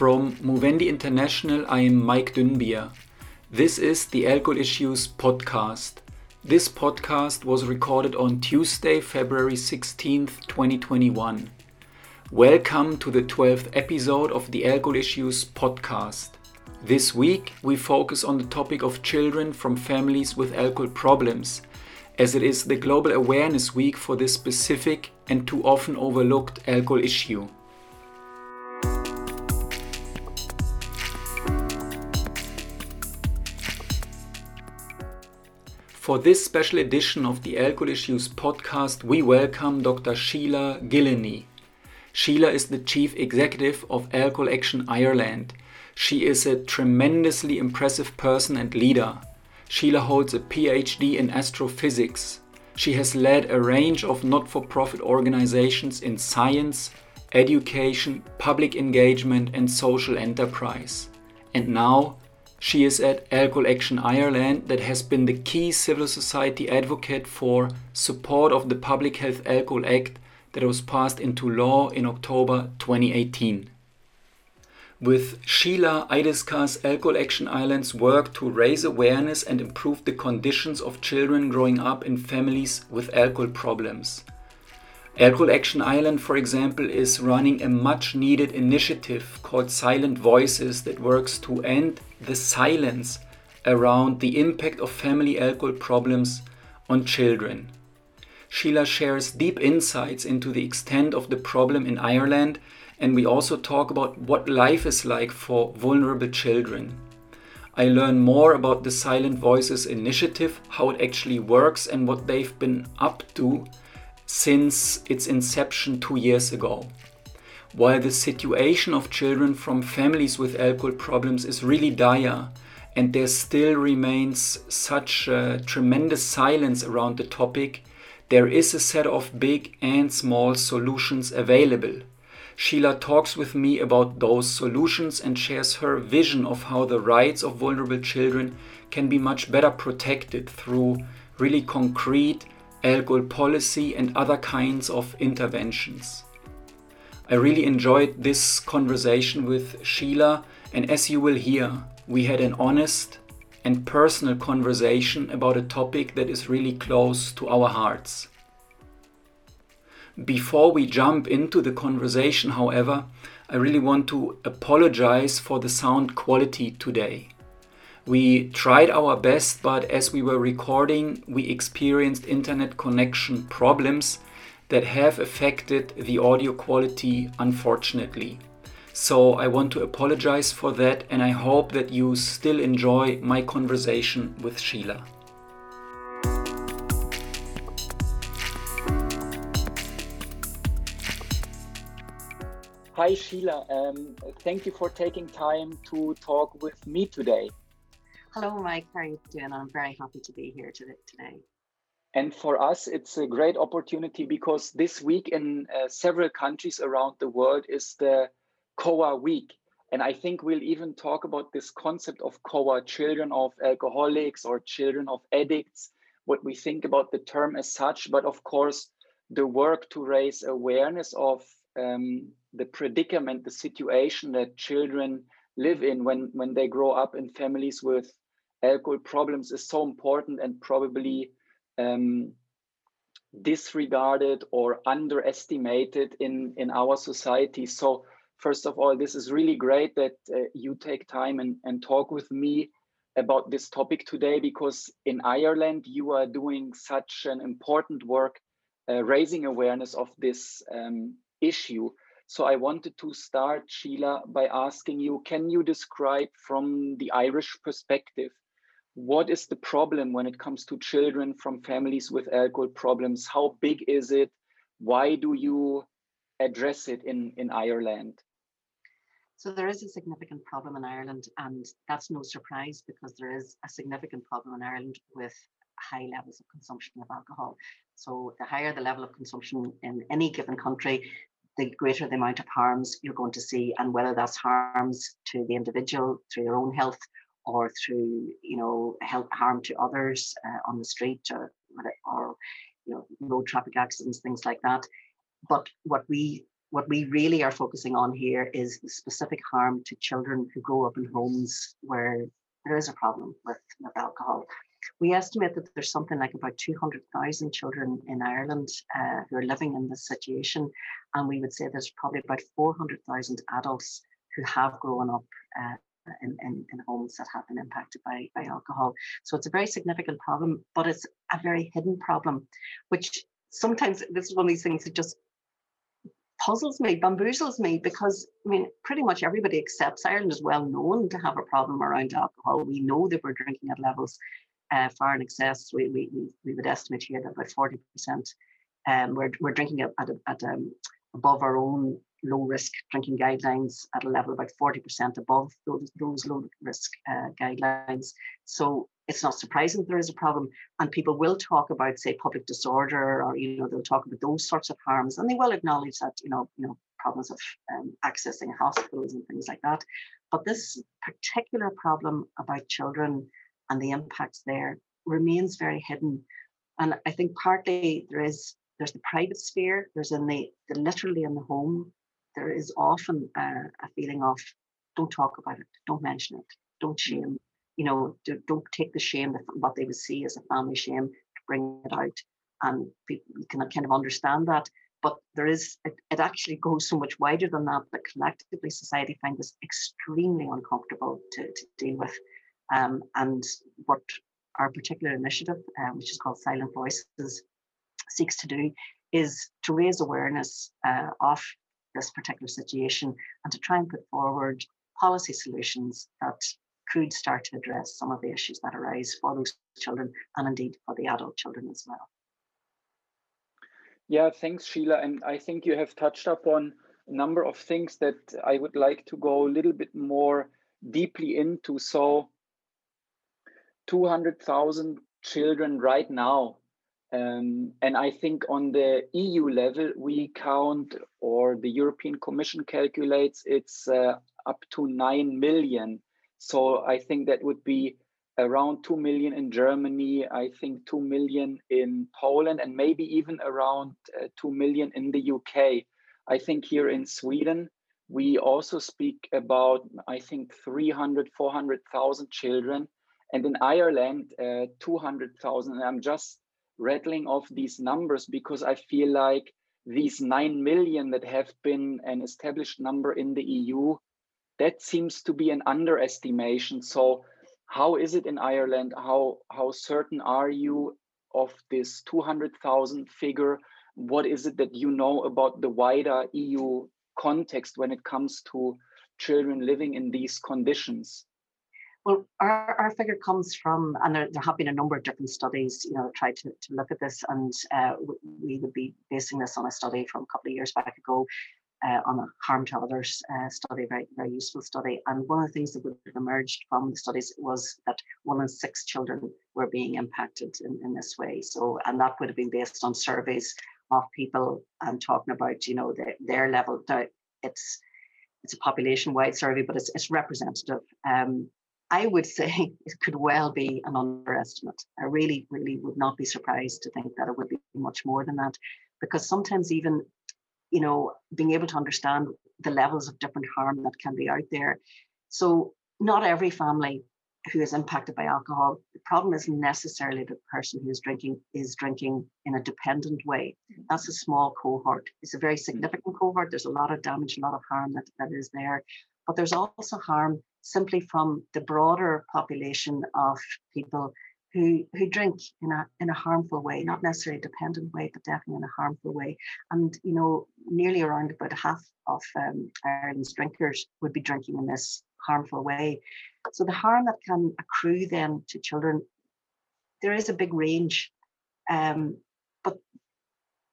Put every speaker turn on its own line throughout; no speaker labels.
From Movendi International, I am Maik Dünnbier. This is the Alcohol Issues podcast. This podcast was recorded on Tuesday, February 16th, 2021. Welcome to the 12th episode of the Alcohol Issues podcast. This week, we focus on the topic of children from families with alcohol problems, as it is the Global Awareness Week for this specific and too often overlooked alcohol issue. For this special edition of the Alcohol Issues podcast, we welcome Dr. Sheila Gilheany. Sheila is the Chief Executive of Alcohol Action Ireland. She is a tremendously impressive person and leader. Sheila holds a PhD in astrophysics. She has led a range of not for profit organizations in science, education, public engagement, and social enterprise. And now she is at Alcohol Action Ireland that has been the key civil society advocate for support of the Public Health Alcohol Act that was passed into law in October 2018. With Sheila, I discuss Alcohol Action Ireland's work to raise awareness and improve the conditions of children growing up in families with alcohol problems. Alcohol Action Ireland, for example, is running a much needed initiative called Silent Voices that works to end the silence around the impact of family alcohol problems on children. Sheila shares deep insights into the extent of the problem in Ireland, and we also talk about what life is like for vulnerable children. I learn more about the Silent Voices initiative, how it actually works, and what they've been up to since its inception two years ago. While the situation of children from families with alcohol problems is really dire, and there still remains such tremendous silence around the topic, there is a set of big and small solutions available. Sheila talks with me about those solutions and shares her vision of how the rights of vulnerable children can be much better protected through really concrete alcohol policy, and other kinds of interventions. I really enjoyed this conversation with Sheila, and as you will hear, we had an honest and personal conversation about a topic that is really close to our hearts. Before we jump into the conversation, however, I really want to apologize for the sound quality today. We tried our best, but as we were recording, we experienced internet connection problems that have affected the audio quality, unfortunately. So I want to apologize for that, and I hope that you still enjoy my conversation with Sheila. Hi, Sheila. Um, thank you for taking time to talk with me today.
Hello, Maik. How are you doing? I'm very happy to be here today.
And for us, it's a great opportunity because this week in uh, several countries around the world is the COA week. And I think we'll even talk about this concept of COA, children of alcoholics or children of addicts, what we think about the term as such. But of course, the work to raise awareness of um, the predicament, the situation that children live in when, when they grow up in families with alcohol problems is so important and probably um, disregarded or underestimated in in our society. So first of all this is really great that uh, you take time and, and talk with me about this topic today because in ireland you are doing such an important work uh, raising awareness of this um, issue. So i wanted to start sheila by asking you can you describe from the irish perspective what is the problem when it comes to children from families with alcohol problems? How big is it? Why do you address it in, in Ireland?
So there is a significant problem in Ireland, and that's no surprise because there is a significant problem in Ireland with high levels of consumption of alcohol. So the higher the level of consumption in any given country, the greater the amount of harms you're going to see, and whether that's harms to the individual through their own health or through you know health harm to others uh, on the street or, or you know road traffic accidents things like that but what we what we really are focusing on here is the specific harm to children who grow up in homes where there is a problem with, with alcohol. We estimate that there's something like about 200,000 children in Ireland uh, who are living in this situation. And we would say there's probably about 400,000 adults who have grown up uh, in, in, in, homes that have been impacted by, by alcohol. So it's a very significant problem, but it's a very hidden problem, which sometimes this is one of these things that just puzzles me, bamboozles me, because I mean, pretty much everybody accepts Ireland is well known to have a problem around alcohol. We know that we're drinking at levels uh, far in excess. We, we, we would estimate here that about 40% um, we're, we're drinking at, at, at um, above our own low risk drinking guidelines at a level about 40% above those, those low risk uh, guidelines. So it's not surprising there is a problem. And people will talk about, say, public disorder, or you know, they'll talk about those sorts of harms, and they will acknowledge that, you know, you know, problems of um, accessing hospitals and things like that. But this particular problem about children and the impacts there remains very hidden. And I think partly there is there's the private sphere, there's in the, the literally in the home, there is often uh, a feeling of don't talk about it, don't mention it, don't shame, you know, don't take the shame that what they would see as a family shame to bring it out. And people can kind of understand that. But there is, it, it actually goes so much wider than that, that collectively society find this extremely uncomfortable to, to deal with. Um, and what our particular initiative, uh, which is called Silent Voices, seeks to do is to raise awareness uh, of this particular situation and to try and put forward policy solutions that could start to address some of the issues that arise for those children and indeed for the adult children as well.
Yeah, thanks, Sheila. And I think you have touched upon a number of things that I would like to go a little bit more deeply into. So, 200,000 children right now um, and I think on the EU level, we count, or the European Commission calculates, it's uh, up to 9 million. So I think that would be around 2 million in Germany, I think 2 million in Poland, and maybe even around uh, 2 million in the UK. I think here in Sweden, we also speak about, I think, 300, 400,000 children. And in Ireland, uh, 200,000. And I'm just rattling off these numbers because I feel like these 9 million that have been an established number in the EU, that seems to be an underestimation. So, how is it in Ireland? How, how certain are you of this 200,000 figure? What is it that you know about the wider EU context when it comes to children living in these conditions?
Well, our, our figure comes from, and there, there have been a number of different studies, you know, tried to, to look at this, and uh, we would be basing this on a study from a couple of years back ago uh, on a harm to others uh, study, very, very useful study. And one of the things that would have emerged from the studies was that one in six children were being impacted in, in this way. So, and that would have been based on surveys of people and talking about, you know, the, their level. It's it's a population-wide survey, but it's, it's representative. Um, I would say it could well be an underestimate. I really, really would not be surprised to think that it would be much more than that, because sometimes even, you know, being able to understand the levels of different harm that can be out there. So not every family who is impacted by alcohol, the problem isn't necessarily the person who is drinking is drinking in a dependent way. Mm. That's a small cohort. It's a very mm. significant cohort. There's a lot of damage, a lot of harm that, that is there. But there's also harm simply from the broader population of people who who drink in a in a harmful way, not necessarily a dependent way, but definitely in a harmful way. And you know, nearly around about half of um, Ireland's drinkers would be drinking in this harmful way. So the harm that can accrue then to children, there is a big range. Um, but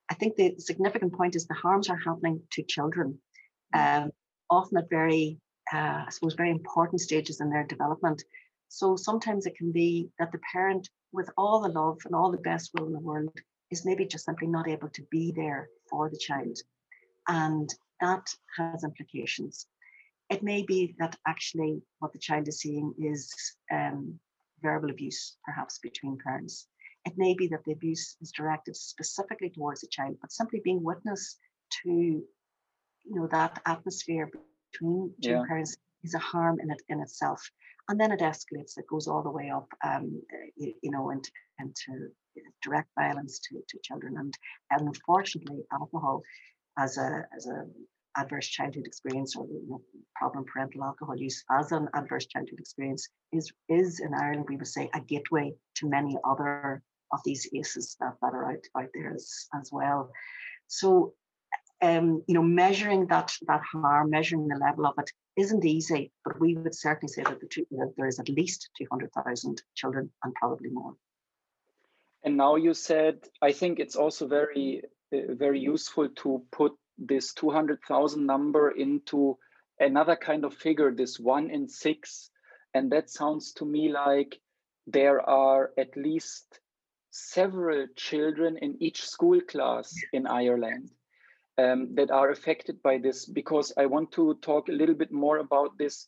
I think the significant point is the harms are happening to children, um, often at very uh, I suppose, very important stages in their development. So sometimes it can be that the parent, with all the love and all the best will in the world, is maybe just simply not able to be there for the child. And that has implications. It may be that actually what the child is seeing is um, verbal abuse, perhaps between parents. It may be that the abuse is directed specifically towards the child, but simply being witness to you know that atmosphere between two yeah. parents is a harm in it in itself and then it escalates it goes all the way up um, you, you, know into, into direct violence to, to children and, and unfortunately alcohol as a as a adverse childhood experience or you know, problem parental alcohol use as an adverse childhood experience is is in Ireland we would say a gateway to many other of these ACEs that, that are out, out there as, as well. So um, you know, measuring that that harm, measuring the level of it isn't easy, but we would certainly say that, the two, that there is at least 200,000 children and probably more.
And now you said, I think it's also very, uh, very useful to put this 200,000 number into another kind of figure, this one in six. And that sounds to me like there are at least several children in each school class in Ireland um, that are affected by this because I want to talk a little bit more about this.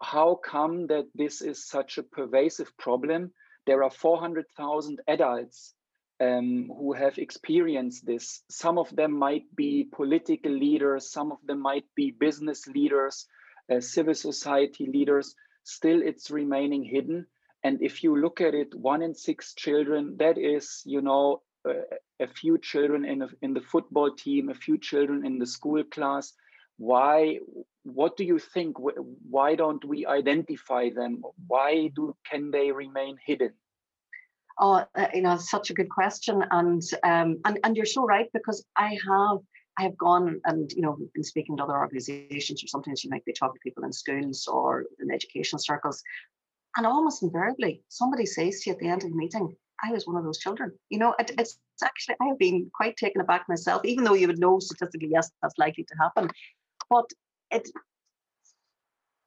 How come that this is such a pervasive problem? There are 400,000 adults um, who have experienced this. Some of them might be political leaders, some of them might be business leaders, uh, civil society leaders. Still, it's remaining hidden. And if you look at it, one in six children, that is, you know, a few children in, a, in the football team, a few children in the school class. Why? What do you think? Why don't we identify them? Why do can they remain hidden?
Oh, uh, you know, such a good question, and um, and and you're so right because I have I have gone and you know been speaking to other organisations, or sometimes you might be talking to people in schools or in educational circles, and almost invariably somebody says to you at the end of the meeting, I was one of those children. You know, it, it's actually, I have been quite taken aback myself, even though you would know statistically, yes, that's likely to happen. But it,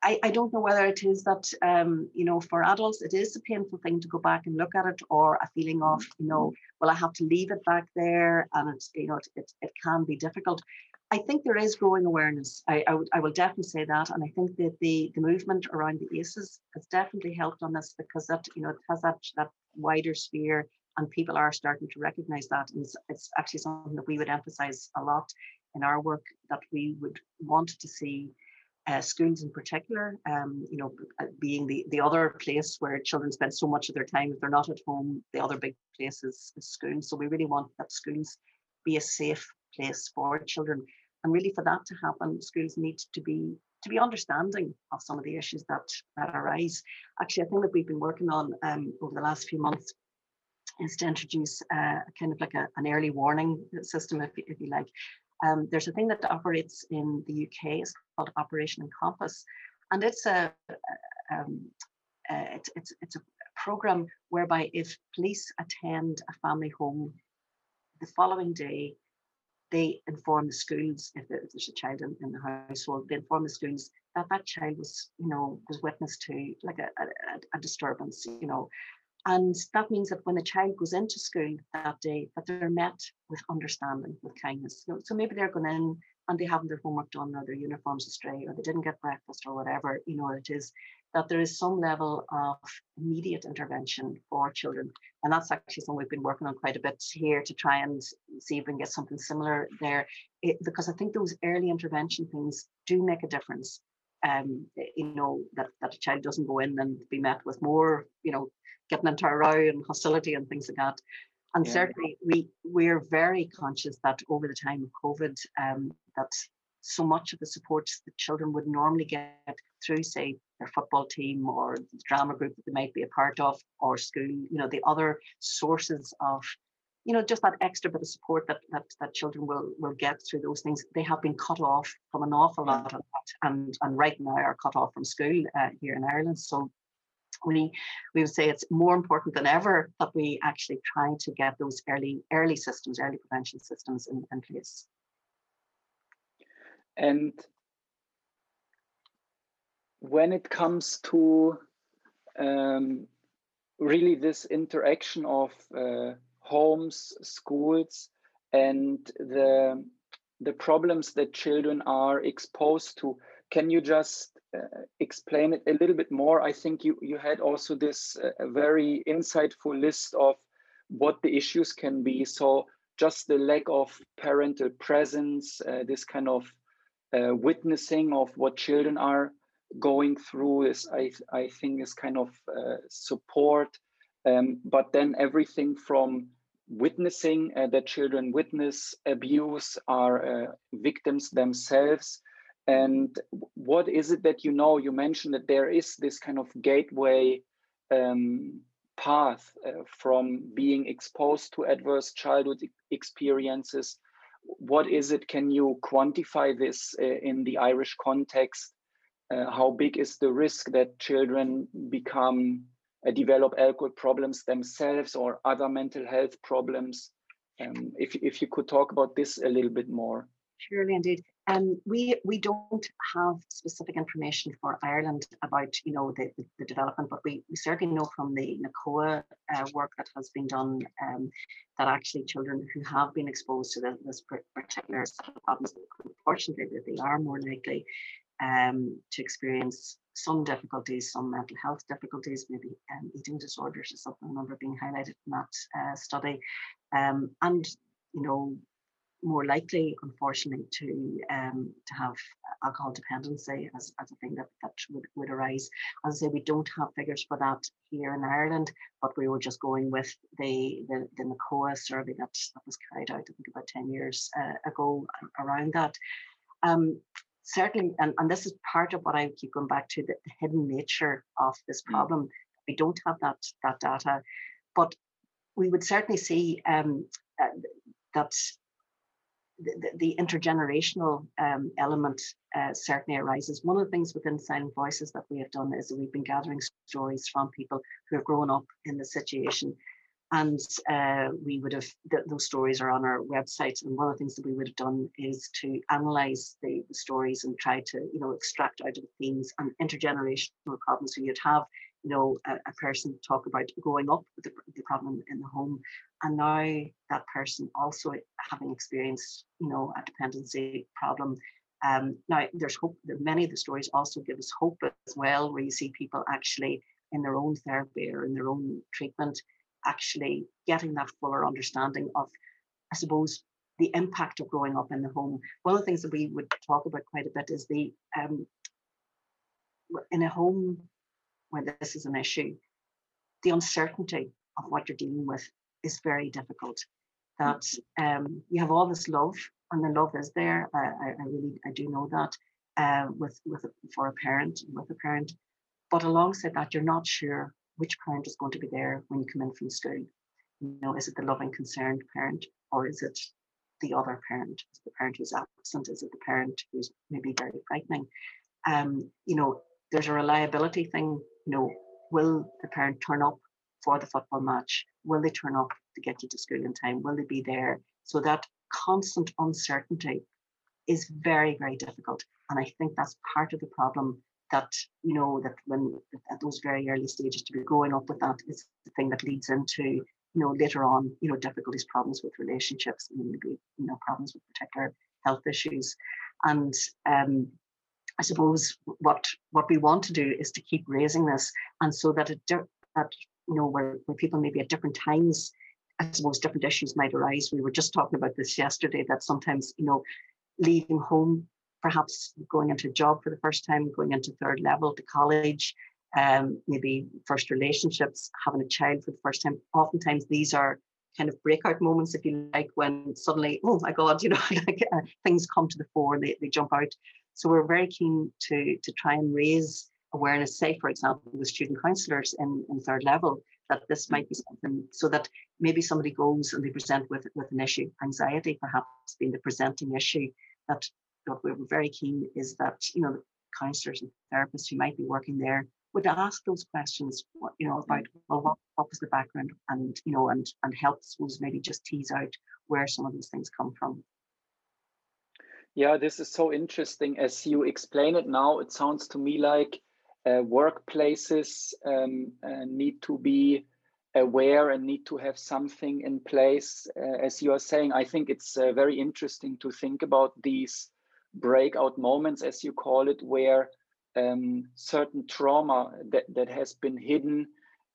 I, I don't know whether it is that, um, you know, for adults, it is a painful thing to go back and look at it, or a feeling of, you know, well, I have to leave it back there, and it's, you know, it, it, it can be difficult. I think there is growing awareness. I, I, I will definitely say that, and I think that the the movement around the ACEs has definitely helped on this because that you know it has that that wider sphere, and people are starting to recognise that, and it's, it's actually something that we would emphasise a lot in our work that we would want to see uh, schools in particular, um, you know, uh, being the, the other place where children spend so much of their time if they're not at home, the other big place is, is schools. So we really want that schools be a safe place for children. And really for that to happen, schools need to be to be understanding of some of the issues that, that arise. Actually, I think that we've been working on um, over the last few months is to introduce uh, kind of like a, an early warning system, if, if you like. Um, there's a thing that operates in the UK, it's called Operation Encompass, and it's a um, uh, it's, it's, it's a program whereby if police attend a family home the following day, they inform the schools if, there's a child in, in, the household they inform the schools that that child was you know was witness to like a, a, a disturbance you know. And that means that when the child goes into school that day that they're met with understanding with kindness. You know, so maybe they're going in and they haven't their homework done or their uniforms astray or they didn't get breakfast or whatever you know it is that there is some level of immediate intervention for children. And that's actually something we've been working on quite a bit here to try and see if we can get something similar there. It, because I think those early intervention things do make a difference. Um, you know, that, that a child doesn't go in and be met with more, you know, getting into a row and hostility and things like that. And yeah. certainly we we're very conscious that over the time of COVID, um, that so much of the support that children would normally get through, say, their football team or the drama group that they might be a part of, or school, you know, the other sources of, you know, just that extra bit of support that that, that children will will get through those things, they have been cut off from an awful lot of that, and and right now are cut off from school uh, here in Ireland. So we we would say it's more important than ever that we actually try to get those early early systems, early prevention systems in, in place.
And when it comes to um, really this interaction of uh, homes, schools, and the the problems that children are exposed to, can you just uh, explain it a little bit more? I think you you had also this uh, very insightful list of what the issues can be. So just the lack of parental presence, uh, this kind of uh, witnessing of what children are going through is I, I think is kind of uh, support. Um, but then everything from witnessing uh, that children witness abuse are uh, victims themselves. And what is it that you know? You mentioned that there is this kind of gateway um, path uh, from being exposed to adverse childhood experiences what is it can you quantify this uh, in the irish context? Uh, how big is the risk that children become uh, develop alcohol problems themselves or other mental health problems? Um, if, if you could talk about this a little bit more.
Surely indeed um, we we don't have specific information for Ireland about you know the, the, the development, but we, we certainly know from the NACOA uh, work that has been done um, that actually children who have been exposed to this, this particular problems, unfortunately, that they are more likely um, to experience some difficulties, some mental health difficulties, maybe um, eating disorders is something number being highlighted in that uh, study, um, and you know more likely, unfortunately, to um, to have alcohol dependency as, as a thing that, that would, would arise. As I say, we don't have figures for that here in Ireland, but we were just going with the the, the NACOA survey that, that was carried out, I think, about 10 years uh, ago around that. Um, certainly, and, and this is part of what I keep going back to, the, the hidden nature of this mm. problem. Mm. We don't have that, that data, but we would certainly see um, uh, that the, the intergenerational um, element uh, certainly arises. One of the things within Silent Voices that we have done is that we've been gathering stories from people who have grown up in the situation. And uh, we would have, th- those stories are on our website. And one of the things that we would have done is to analyze the, the stories and try to, you know, extract out of the themes and intergenerational problems. So you'd have you know, a, a, person talk about growing up with the, the, problem in the home, and now that person also having experienced, you know, a dependency problem. Um, now, there's hope. That many of the stories also give us hope as well, where you see people actually in their own therapy or in their own treatment, actually getting that fuller understanding of, I suppose, the impact of growing up in the home. One of the things that we would talk about quite a bit is the um, in a home where this is an issue, the uncertainty of what you're dealing with is very difficult. That um, you have all this love, and the love is there. I, I, I really I do know that uh, with with for a parent with a parent, but alongside that, you're not sure which parent is going to be there when you come in from school. You know, is it the loving, concerned parent, or is it the other parent? Is the parent who's absent? Is it the parent who's maybe very frightening? Um, you know, there's a reliability thing you know, will the parent turn up for the football match? Will they turn up to get you to school in time? Will they be there? So that constant uncertainty is very, very difficult. And I think that's part of the problem that, you know, that when at those very early stages to be growing up with that is the thing that leads into, you know, later on, you know, difficulties, problems with relationships, and maybe, you know, problems with particular health issues. And um, I suppose what what we want to do is to keep raising this, and so that it that you know where, where people maybe at different times, I suppose different issues might arise. We were just talking about this yesterday that sometimes you know leaving home, perhaps going into a job for the first time, going into third level to college, um, maybe first relationships, having a child for the first time. Oftentimes these are kind of breakout moments, if you like, when suddenly, oh my God, you know, like uh, things come to the fore and they, they jump out. So we're very keen to, to try and raise awareness, say, for example, with student counsellors in, in third level, that this might be something so that maybe somebody goes and they present with, with an issue, anxiety perhaps being the presenting issue, that what we're very keen is that, you know, counsellors and therapists who might be working there would ask those questions, you know, about well, what, what was the background and, you know, and, and help, suppose, maybe just tease out where some of these things come from.
Yeah, this is so interesting. As you explain it now, it sounds to me like uh, workplaces um, uh, need to be aware and need to have something in place. Uh, as you are saying, I think it's uh, very interesting to think about these breakout moments, as you call it, where um, certain trauma that, that has been hidden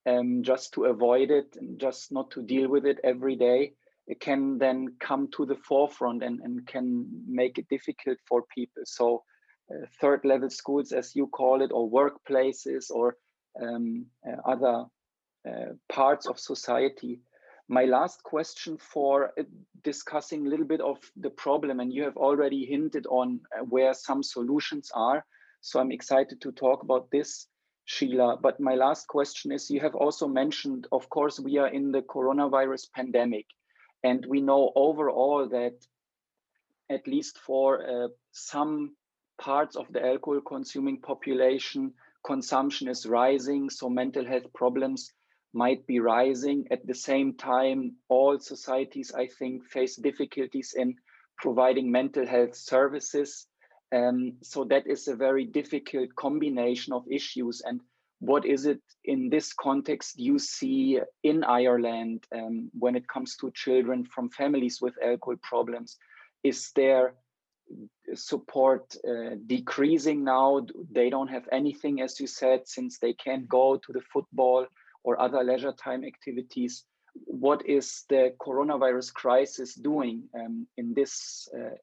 um, just to avoid it and just not to deal with it every day can then come to the forefront and, and can make it difficult for people. So uh, third level schools, as you call it, or workplaces or um, uh, other uh, parts of society. My last question for uh, discussing a little bit of the problem, and you have already hinted on uh, where some solutions are. So I'm excited to talk about this, Sheila. But my last question is you have also mentioned, of course, we are in the coronavirus pandemic. And we know overall that, at least for uh, some parts of the alcohol consuming population, consumption is rising. So mental health problems might be rising. At the same time, all societies, I think, face difficulties in providing mental health services. Um, so that is a very difficult combination of issues. And what is it in this context you see in Ireland um, when it comes to children from families with alcohol problems? Is there support uh, decreasing now? They don't have anything, as you said, since they can't go to the football or other leisure time activities. What is the coronavirus crisis doing um, in this uh,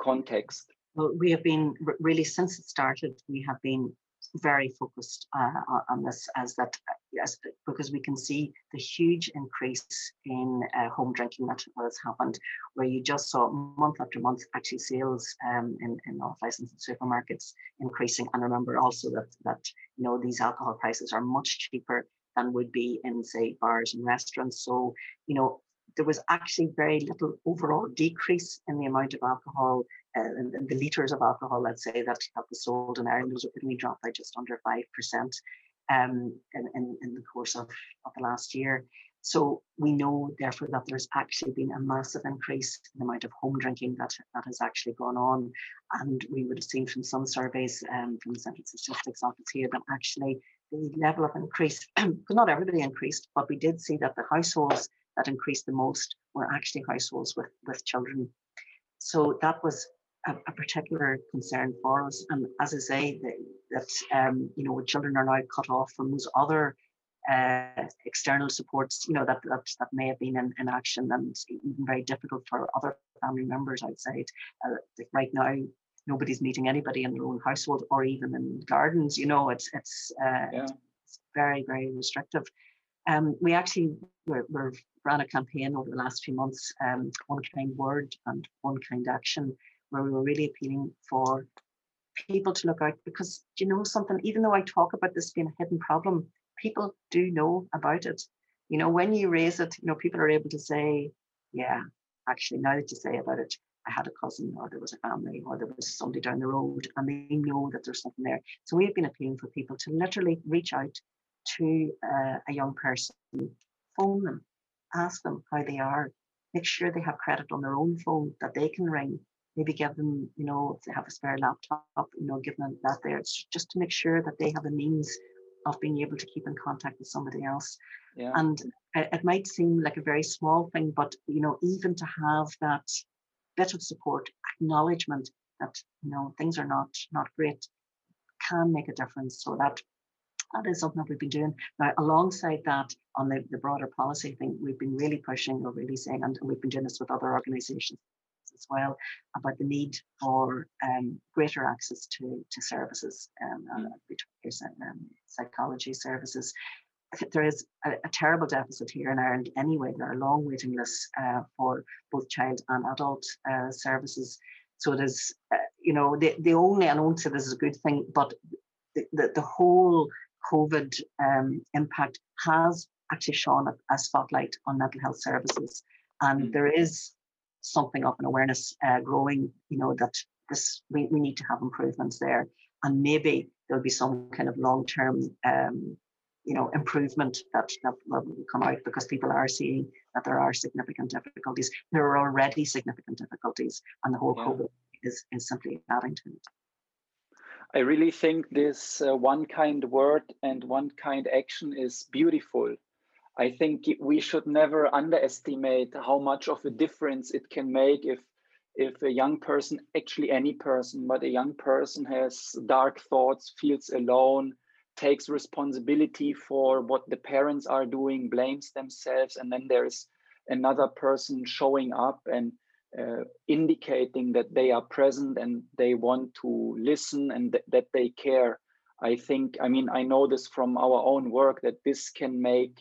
context?
Well, we have been really since it started. We have been very focused uh, on this as that yes because we can see the huge increase in uh, home drinking. That has happened where you just saw month after month actually sales um, in, in off-license supermarkets increasing. And remember also that that you know these alcohol prices are much cheaper than would be in say bars and restaurants. So you know there was actually very little overall decrease in the amount of alcohol uh, and, the litres of alcohol, let's say, that, that was sold in Ireland was only dropped by just under 5% um, in, in, in, the course of, of the last year. So we know, therefore, that there's actually been a massive increase in the amount of home drinking that, that has actually gone on. And we would have seen from some surveys um, from the Central Statistics Office here that actually the level of increase, because not everybody increased, but we did see that the households that increased the most were actually households with, with children. So that was a, a particular concern for us. And as I say, the, that um, you know, children are now cut off from those other uh, external supports, you know, that, that that may have been in, in action and even very difficult for other family members outside. Uh, right now, nobody's meeting anybody in their own household or even in gardens. You know, it's it's, uh, yeah. it's very very restrictive. Um, we actually we're, we're ran a campaign over the last few months, um, one kind word and one kind action, where we were really appealing for people to look out. Because you know something? Even though i talk about this being a hidden problem people do know about it. You know when you raise it you know people are able to say yeah actually now that you say about it i had a cousin or there was a family or there was somebody down the road and they know that there's something there. So we've been appealing for people to literally reach out to uh, a young person phone them ask them how they are make sure they have credit on their own phone that they can ring maybe give them, you know, if they have a spare laptop, you know, give them that there. It's just to make sure that they have a means of being able to keep in contact with somebody else. Yeah. And it might seem like a very small thing, but you know, even to have that bit of support, acknowledgement that you know things are not not great, can make a difference. So that that is something that we've been doing. Now, alongside that, on the, the broader policy thing, we've been really pushing or really saying, and we've been doing this with other organizations as well about the need for um, greater access to, to services, um, uh, um, psychology services. There is a, a, terrible deficit here in Ireland anyway. There are long waiting lists uh, for both child and adult uh, services. So it is, uh, you know, the, the only, and I won't say this is a good thing, but the, the, the whole COVID um, impact has actually shone a, a, spotlight on mental health services. And mm. there is something of an awareness uh, growing, you know, that this we, we need to have improvements there. And maybe there'll be some kind of long-term um, you know, improvement that, that will come out because people are seeing that there are significant difficulties. There are already significant difficulties, and the whole yeah. COVID is, is simply adding to it.
I really think this uh, one kind word and one kind action is beautiful I think we should never underestimate how much of a difference it can make if if a young person, actually any person, but a young person has dark thoughts, feels alone, takes responsibility for what the parents are doing, blames themselves, and then there's another person showing up and uh, indicating that they are present and they want to listen and th- that they care. I think, I mean, I know this from our own work that this can make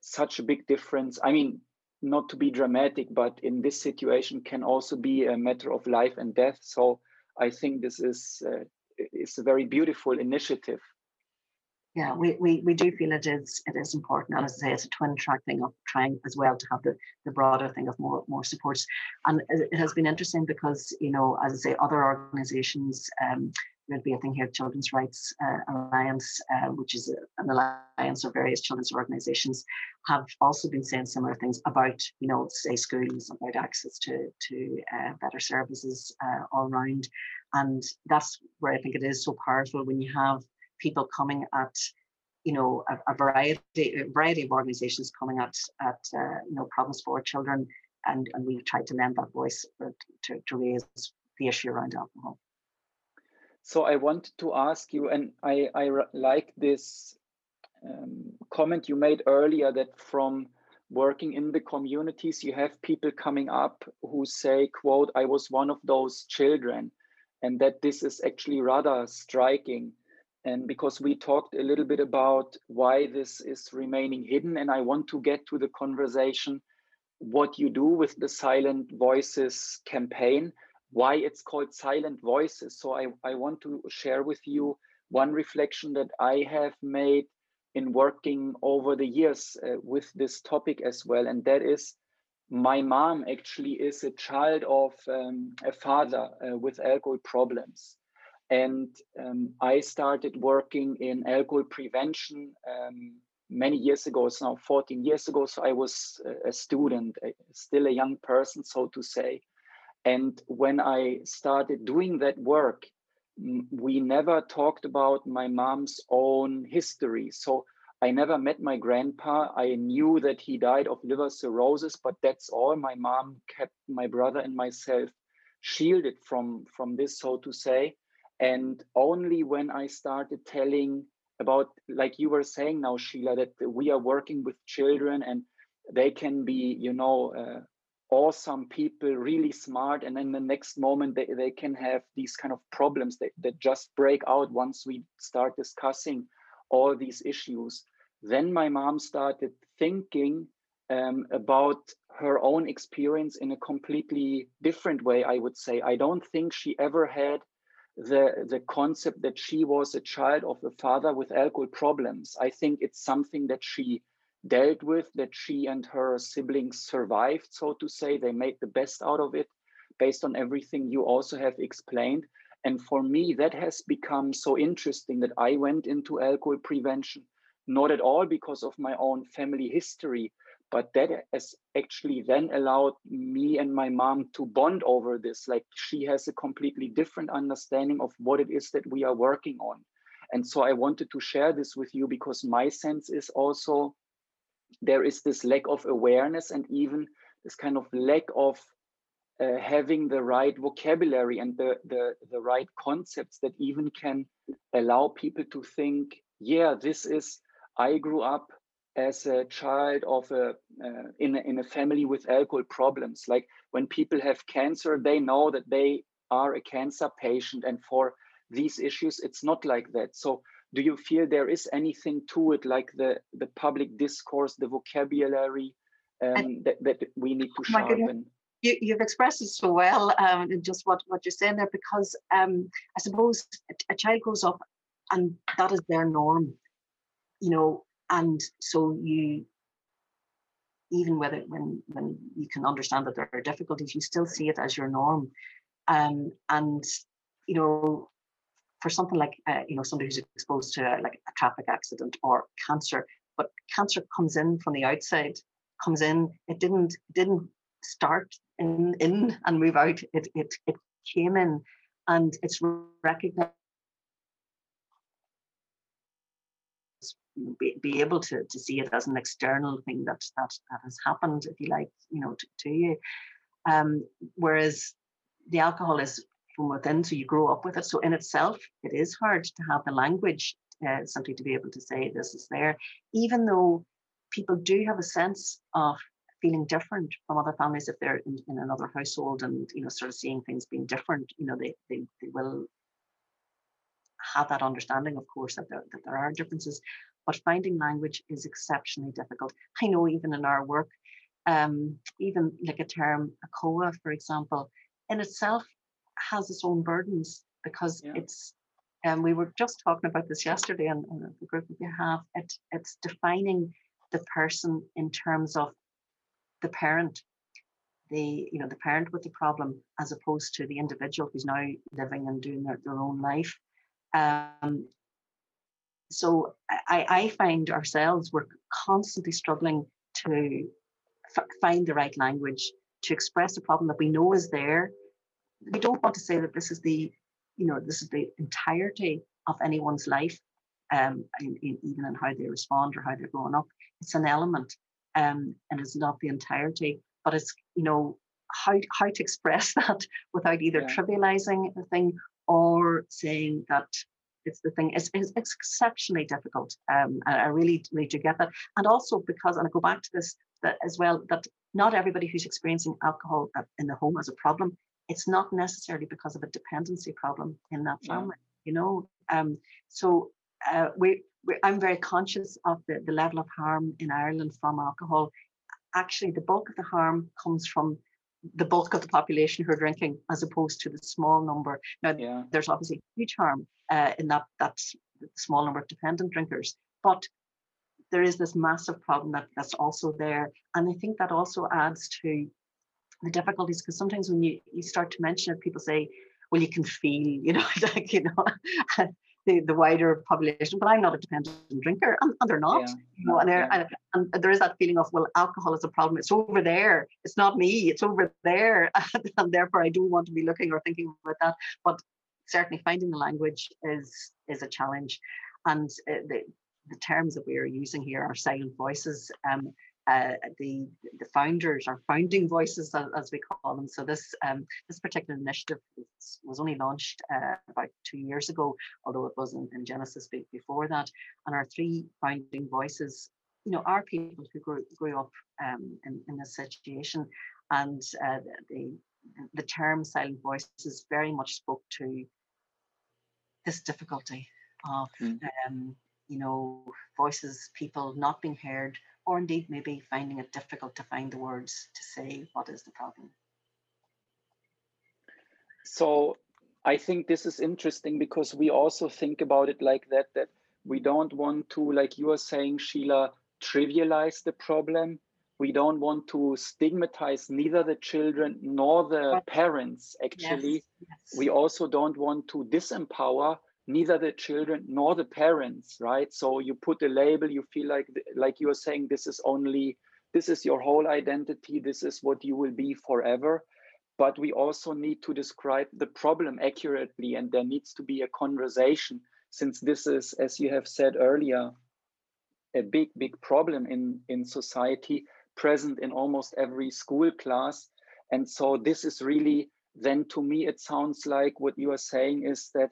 such a big difference. I mean, not to be dramatic, but in this situation can also be a matter of life and death. So I think this is uh, is a very beautiful initiative.
Yeah, we, we, we do feel it is it is important, and as I say, it's a twin track thing of trying as well to have the, the broader thing of more more supports. And it has been interesting because you know, as I say, other organisations um, there'll be a thing here, Children's Rights uh, Alliance, uh, which is an alliance of various children's organisations, have also been saying similar things about, you know, say schools, about access to to uh, better services uh, all around, and that's where I think it is so powerful when you have people coming at you know a, a variety a variety of organizations coming at at uh, you know problems for children and and we've tried to lend that voice to, to raise the issue around alcohol
so I wanted to ask you, and I, I like this um, comment you made earlier that from working in the communities, you have people coming up who say, quote, I was one of those children, and that this is actually rather striking. And because we talked a little bit about why this is remaining hidden, and I want to get to the conversation what you do with the Silent Voices campaign why it's called silent voices. So I, I want to share with you one reflection that I have made in working over the years uh, with this topic as well. And that is my mom actually is a child of um, a father uh, with alcohol problems. And um, I started working in alcohol prevention um, many years ago. It's now 14 years ago. So I was a student, still a young person, so to say. And when I started doing that work, we never talked about my mom's own history. So I never met my grandpa. I knew that he died of liver cirrhosis, but that's all. My mom kept my brother and myself shielded from, from this, so to say. And only when I started telling about, like you were saying now, Sheila, that we are working with children and they can be, you know, uh, awesome people, really smart, and then the next moment they, they can have these kind of problems that, that just break out once we start discussing all these issues. Then my mom started thinking um, about her own experience in a completely different way, I would say. I don't think she ever had the, the concept that she was a child of a father with alcohol problems. I think it's something that she dealt with that she and her siblings survived, so to say. They made the best out of it based on everything you also have explained. And for me, that has become so interesting that I went into alcohol prevention, not at all because of my own family history, but that has actually then allowed me and my mom to bond over this. Like she has a completely different understanding of what it is that we are working on. And so I wanted to share this with you because my sense is also there is this lack of awareness and even this kind of lack of uh, having the right vocabulary and the, the the right concepts that even can allow people to think yeah this is i grew up as a child of a uh, in a, in a family with alcohol problems. Like when people have cancer they know that they are a cancer patient and for these issues it's not like that. So do you feel there is anything to it like the the public discourse the vocabulary um, that, that we need to sharpen?
you, you've expressed it so well um, in just what, what you're saying there because um, i suppose a, a child grows up and that is their norm you know and so you even whether when when you can understand that there are difficulties you still see it as your norm. Um, and you know for something like uh, you know somebody who's exposed to like a traffic accident or cancer but cancer comes in from the outside comes in it didn't didn't start in in and move out it it, it came in and it's recognized be, be able to, to see it as an external thing that that that has happened if you like you know to, to you. Um, whereas the alcohol is from within, so you grow up with it. So in itself, it is hard to have the language uh, simply to be able to say this is there, even though people do have a sense of feeling different from other families if they're in, in another household and you know sort of seeing things being different you know they they, they will have that understanding of course that there, that there are differences but finding language is exceptionally difficult i know even in our work um, even like a term ACOA for example in itself has its own burdens because yeah. it's and um, we were just talking about this yesterday in the group that we have. It, it's defining the person in terms of the parent. The you know the parent with the problem as opposed to the individual who's now living and doing their, their own life. Um, so I, I find ourselves we're constantly struggling to f- find the right language to express a problem that we know is there we don't want to say that this is the you know this is the entirety of anyone's life um, in, in, even in how they respond or how they're growing up it's an element um, and it's not the entirety, but it's you know how how to express that without either yeah. trivializing the thing or saying that it's the thing. It's, it's, it's exceptionally difficult. Um, I really really to get that, and also because, and I go back to this that as well that not everybody who's experiencing alcohol in the home as a problem. It's not necessarily because of a dependency problem in that family. Yeah. You know, um, so uh, we I'm very conscious of the, the level of harm in Ireland from alcohol. Actually, the bulk of the harm comes from the bulk of the population who are drinking, as opposed to the small number. Now, yeah. there's obviously huge harm uh, in that that small number of dependent drinkers, but there is this massive problem that, that's also there, and I think that also adds to the difficulties because sometimes when you, you start to mention it, people say, well, you can feel, you know, like, you know, the, the wider population, but I'm not a dependent drinker, and, and they're not. Yeah. You know, and, yeah. and, and there is that feeling of well, alcohol is a problem. It's over there. It's not me. It's over there, and therefore I don't want to be looking or thinking about that. But certainly, finding the language is is a challenge, and uh, the the terms that we are using here are silent voices. Um, uh, the the founders or founding voices as, we call them. So this um, this particular initiative was, was only launched uh, about two years ago, although it was in, in Genesis before that. And our three founding voices, you know, are people who grew, grew up um, in, in this situation, and uh, the the term silent voices very much spoke to this difficulty of mm. um, you know voices people not being heard or indeed maybe finding it difficult to find the words to say what is the problem.
So I think this is interesting because we also think about it like that, that we don't want to, like you are saying, Sheila, trivialize the problem. We don't want to stigmatize neither the children nor the parents, actually. Yes, yes. We also don't want to disempower neither the children nor the parents right? So you put a label you feel like like you're saying this is only this is your whole identity this is what you will be forever. But we also need to describe the problem accurately and there needs to be a conversation since this is as you have said earlier a big big problem in in society present in almost every school class. And so this is really then to me it sounds like what you are saying is that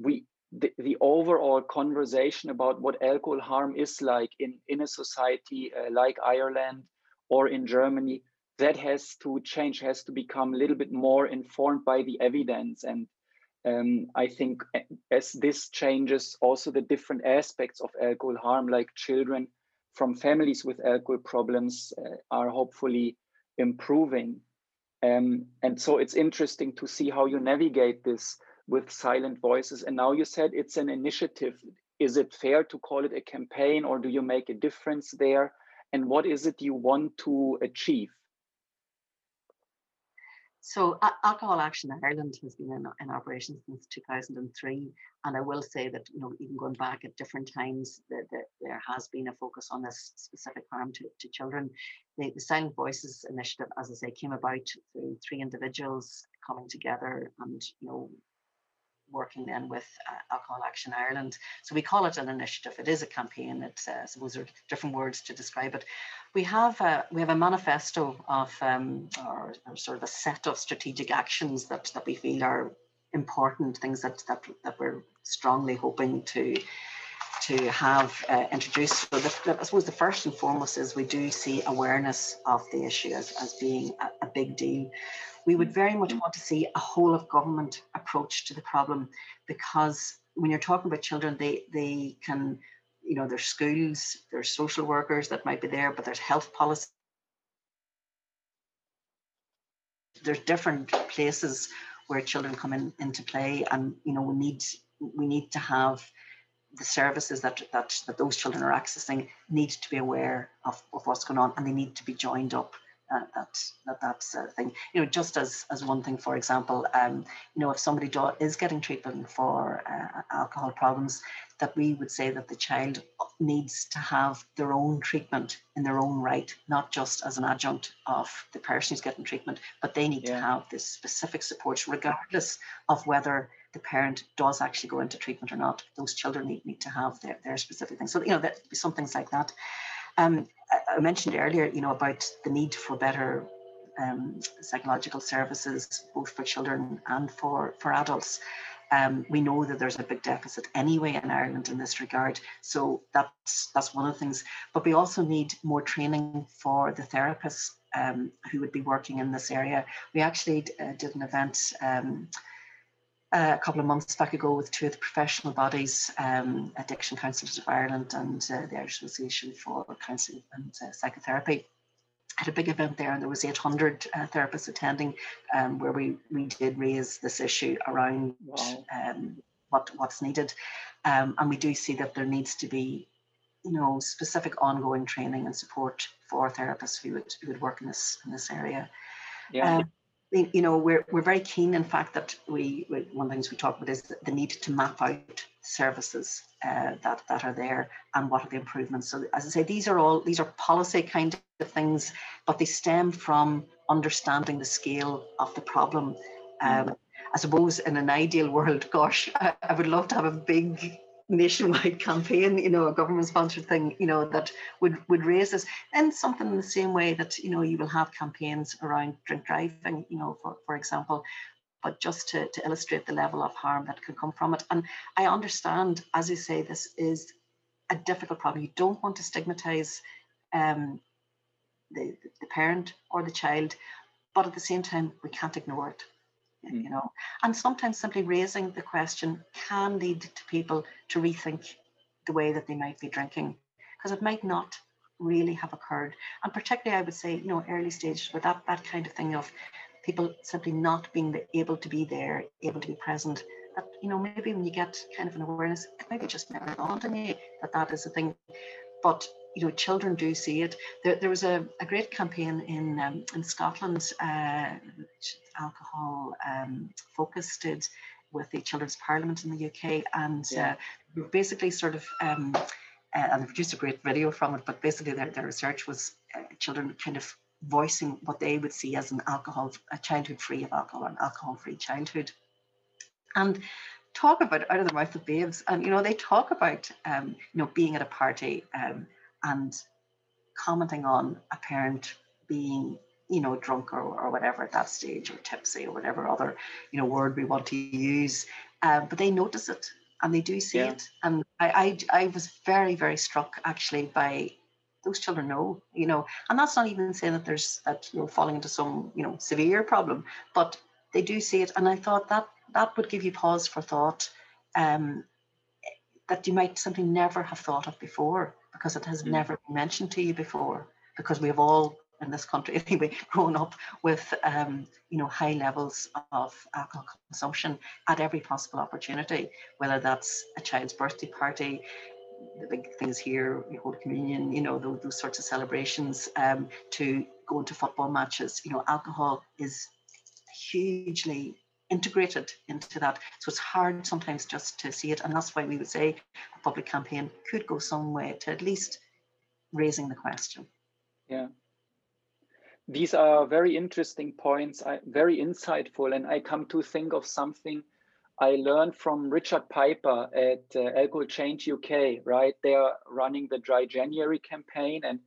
we the, the overall conversation about what alcohol harm is like in, in a society uh, like Ireland or in Germany, that has to change, has to become a little bit more informed by the evidence. And um, I think as this changes, also the different aspects of alcohol harm, like children from families with alcohol problems, uh, are hopefully improving. Um, and so it's interesting to see how you navigate this with silent voices. And now you said it's an initiative. Is it fair to call it a campaign or do you make a difference there? And what is it you want to achieve?
So uh, Alcohol Action Ireland has been in, in, operation since 2003, and I will say that you know even going back at different times, that the, there has been a focus on this specific harm to, to children. The, the, Silent Voices initiative, as I say, came about through three individuals coming together and you know working then with uh, Alcohol Action Ireland. So we call it an initiative. It is a campaign. It's uh, I suppose there are different words to describe it. We have a, we have a manifesto of um, or, or, sort of a set of strategic actions that that we feel are important things that that that we're strongly hoping to to have uh, introduced. So the, I suppose the first and foremost is we do see awareness of the issue as, as being a, a big deal. We would very much want to see a whole of government approach to the problem because when you're talking about children, they they can, you know, there's schools, there's social workers that might be there, but there's health policy. There's different places where children come in into play, and you know we need we need to have the services that, that that those children are accessing need to be aware of, of what's going on and they need to be joined up uh, that, that that's a thing you know just as as one thing for example um you know if somebody do, is getting treatment for uh, alcohol problems that we would say that the child needs to have their own treatment in their own right not just as an adjunct of the person who's getting treatment but they need yeah. to have this specific support regardless of whether the parent does actually go into treatment or not. Those children need, need to have their, their specific things. So, you know, that some things like that. Um, I, mentioned earlier, you know, about the need for better um, psychological services, both for children and for, for adults. Um, we know that there's a big deficit anyway in Ireland in this regard. So that's that's one of the things. But we also need more training for the therapists um, who would be working in this area. We actually uh, did an event um, uh, a couple of months back ago with two of the professional bodies, um, Addiction Counsellors of Ireland and uh, the Irish Association for Counselling and uh, Psychotherapy. Had a big event there, and there was 800 uh, therapists attending, um, where we we did raise this issue around wow. um, what what's needed, um, and we do see that there needs to be, you know, specific ongoing training and support for therapists who would who would work in this in this area. Yeah. Um, you know, we're, we're very keen, in fact, that we, one of the things we talk about is the need to map out services uh, that, that are there and what are the improvements. So as I say, these are all, these are policy kind of things, but they stem from understanding the scale of the problem. Um, I suppose in an ideal world, gosh, I, I would love to have a big nationwide campaign, you know, a government sponsored thing, you know, that would would raise this. And something in the same way that, you know, you will have campaigns around drink driving, you know, for, for example, but just to, to illustrate the level of harm that can come from it. And I understand, as you say, this is a difficult problem. You don't want to stigmatize um, the, the parent or the child, but at the same time, we can't ignore it mm. you know and sometimes simply raising the question can lead to people to rethink the way that they might be drinking because it might not really have occurred and particularly i would say you know early stages with that that kind of thing of people simply not being able to be there able to be present that you know maybe when you get kind of an awareness it maybe just never dawned on you that that is a thing but you know, children do see it. There, there was a, a great campaign in um, in Scotland, uh, alcohol um, focus did with the Children's Parliament in the UK, and yeah. uh, basically sort of. Um, uh, and they produced a great video from it, but basically their, their research was uh, children kind of voicing what they would see as an alcohol, a childhood free of alcohol, an alcohol free childhood. And talk about out of the mouth of babes, and you know they talk about um, you know being at a party um, and commenting on a parent being you know drunk or, or whatever at that stage or tipsy or whatever other you know word we want to use uh, but they notice it and they do see yeah. it and I, I i was very very struck actually by those children know you know and that's not even saying that there's that you know falling into some you know severe problem but they do see it and i thought that that would give you pause for thought um, that you might simply never have thought of before because it has mm. never been mentioned to you before because we have all in this country anyway grown up with um, you know high levels of alcohol consumption at every possible opportunity whether that's a child's birthday party the big things here Holy Communion you know those, those sorts of celebrations um, to go into football matches you know alcohol is hugely integrated into that. So it's hard sometimes just to see it. And that's why we would say a public campaign could go some way to at least raising the question.
Yeah. These are very interesting points, very insightful. And I come to think of something I learned from Richard Piper at uh, Alcohol Change UK, right? They are running the Dry January campaign and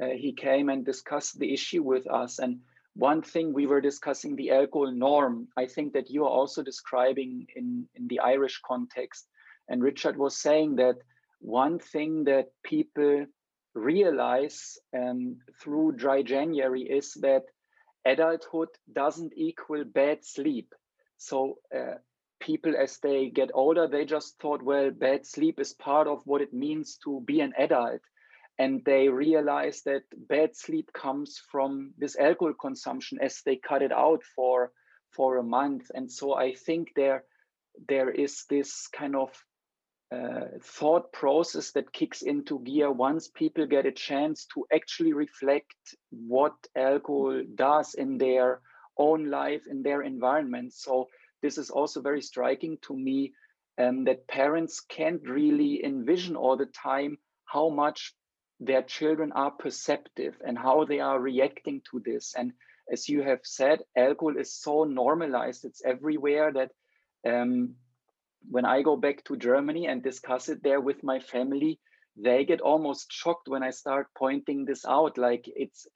uh, he came and discussed the issue with us. And one thing we were discussing the alcohol norm. I think that you are also describing in, in the Irish context. And Richard was saying that
one thing that people realize um, through dry January is that adulthood doesn't equal bad sleep. So uh, people, as they get older, they just thought, well, bad sleep is part of what it means to be an adult. And they realize that bad sleep comes from this alcohol consumption as they cut it out for for a month. And so I think there there is this kind of uh, thought process that kicks into gear once people get a chance to actually reflect what alcohol does in their own life, in their environment. So this is also very striking to me um, that parents can't really envision all the time how much their children are perceptive and how they are reacting to this. And as you have said, alcohol is so normalized, it's everywhere that um, when I go back to Germany and discuss it there with my family, they get almost shocked when I start pointing this out. Like it's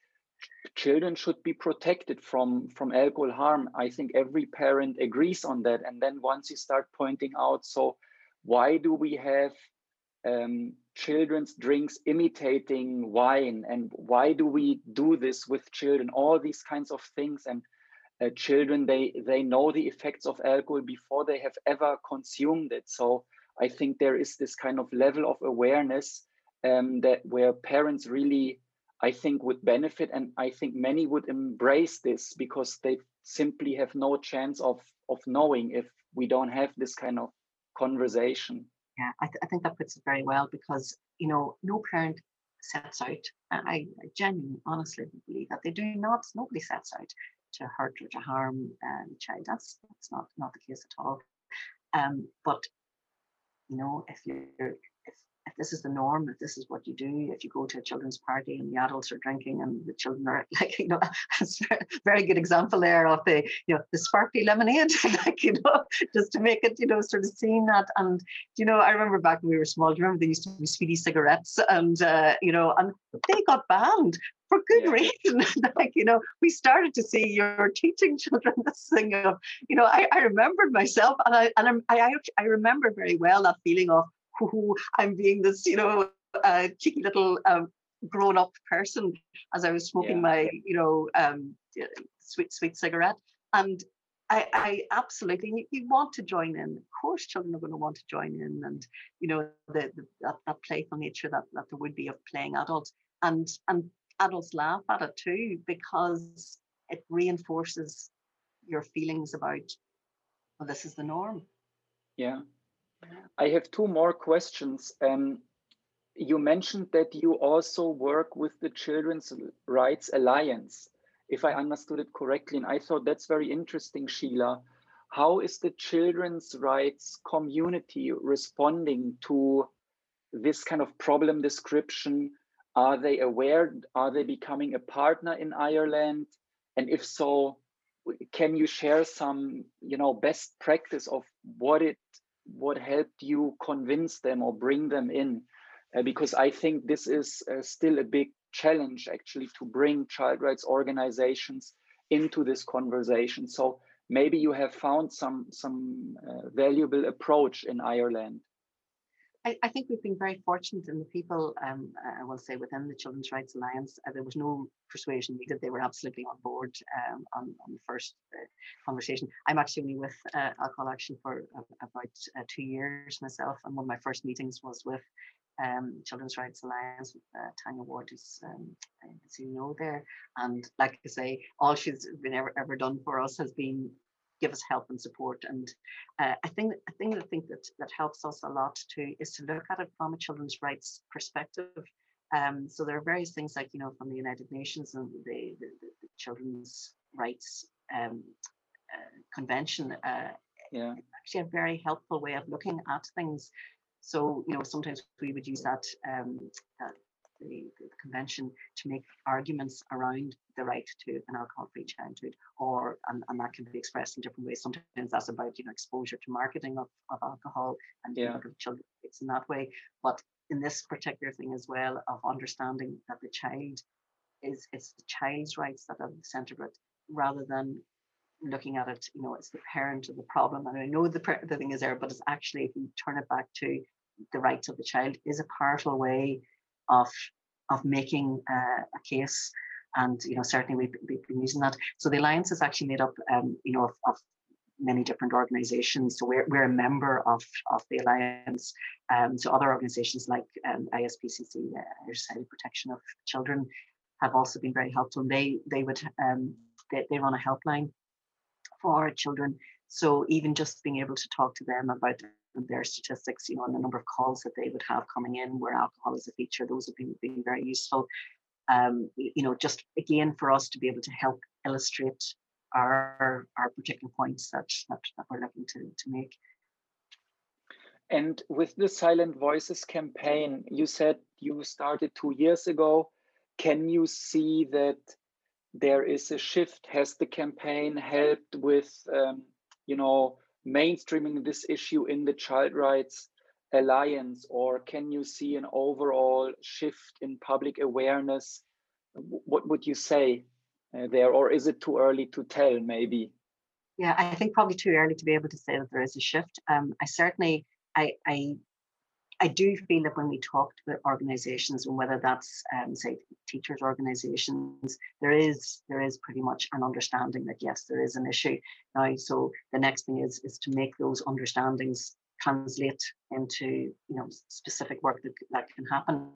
children should be protected from from alcohol harm. I think every parent agrees on that. And then once you start pointing out, so why do we have um, children's drinks imitating wine, and why do we do this with children? All these kinds of things and uh, children they they know the effects of alcohol before they have ever consumed it. So i think there is this kind of level of awareness um, that where parents really i think would benefit and i think many would embrace this because they simply have no chance of of knowing if we don't have this kind of conversation.
Yeah i, th- I think that puts it very well because you know no parent sets out I, I genuinely honestly believe that they do not nobody sets out to hurt or to harm um, child. That's that's not not the case at all. Um, but you know, if you're if this is the norm, if this is what you do, if you go to a children's party and the adults are drinking and the children are like, you know, it's a very good example there of the, you know, the sparkly lemonade, like, you know, just to make it, you know, sort of seeing that. And, you know, I remember back when we were small, do you remember they used to be sweetie cigarettes and, uh, you know, and they got banned for good yeah. reason. like, you know, we started to see you're teaching children this thing of, you know, I, I remembered myself and I and I, I I remember very well that feeling of who I'm being this, you know, uh, cheeky little um, grown up person as I was smoking yeah. my, you know, um, sweet, sweet cigarette. And I, I absolutely, you want to join in. Of course, children are going to want to join in, and you know the, the that, that playful nature that, that there would be of playing adults, and and adults laugh at it too because it reinforces your feelings about well, this is the norm.
Yeah, I have two more questions. Um, you mentioned that you also work with the Children's Rights Alliance, if I understood it correctly. And I thought that's very interesting, Sheila. How is the children's rights community responding to this kind of problem description? Are they aware? Are they becoming a partner in Ireland? And if so, can you share some, you know, best practice of what it what helped you convince them or bring them in? Uh, because I think this is uh, still a big challenge actually to bring child rights organizations into this conversation. So maybe you have found some some uh, valuable approach in Ireland.
I, I, think we've been very fortunate in the people, um, I will say, within the Children's Rights Alliance. Uh, there was no persuasion needed. They were absolutely on board um, on, on, the first uh, conversation. I'm actually with uh, Alcohol Action for about uh, two years myself, and one of my first meetings was with um, Children's Rights Alliance uh, Tanya Ward, who's um, as you know there. And like I say, all she's been ever, ever done for us has been give us help and support. And uh, I think I think the thing that that helps us a lot too is to look at it from a children's rights perspective. Um, so there are various things like you know from the United Nations and the, the, the Children's Rights um, uh, Convention. Uh,
yeah,
actually a very helpful way of looking at things. So you know sometimes we would use that um, that the, the, convention to make arguments around the right to an alcohol-free childhood, or and, and that can be expressed in different ways. Sometimes that's about you know exposure to marketing of, of alcohol and yeah. at children it's in that way. But in this particular thing as well of understanding that the child is it's the child's rights that are the center of it, rather than looking at it, you know, it's the parent of the problem. And I know the the thing is there, but it's actually if you turn it back to the rights of the child is a powerful way of of making uh, a case. And you know certainly we've, we've, been using that. So the alliance is actually made up um, you know of, of, many different organizations. So we're, we're a member of, of the alliance. Um, so other organizations like um, ISPCC uh, society protection of children have also been very helpful. And they they would um, they, they run a helpline for children. So even just being able to talk to them about their statistics, you know, and the number of calls that they would have coming in where alcohol is a feature, those have been, been very useful. Um, you know, just again for us to be able to help illustrate our our particular points that, that, that we're looking to, to make.
And with the Silent Voices campaign, you said you started two years ago. Can you see that there is a shift? Has the campaign helped with, um, you know, mainstreaming this issue in the Child Rights Alliance, or can you see an overall shift in public awareness? What would you say uh, there, or is it too early to tell, maybe?
Yeah, I think probably too early to be able to say that there is a shift. Um, I certainly, I, I I do feel that when we talk to the organizations, and whether that's um, say teachers organizations, there is there is pretty much an understanding that yes, there is an issue now. So the next thing is is to make those understandings translate into you know specific work that, that can happen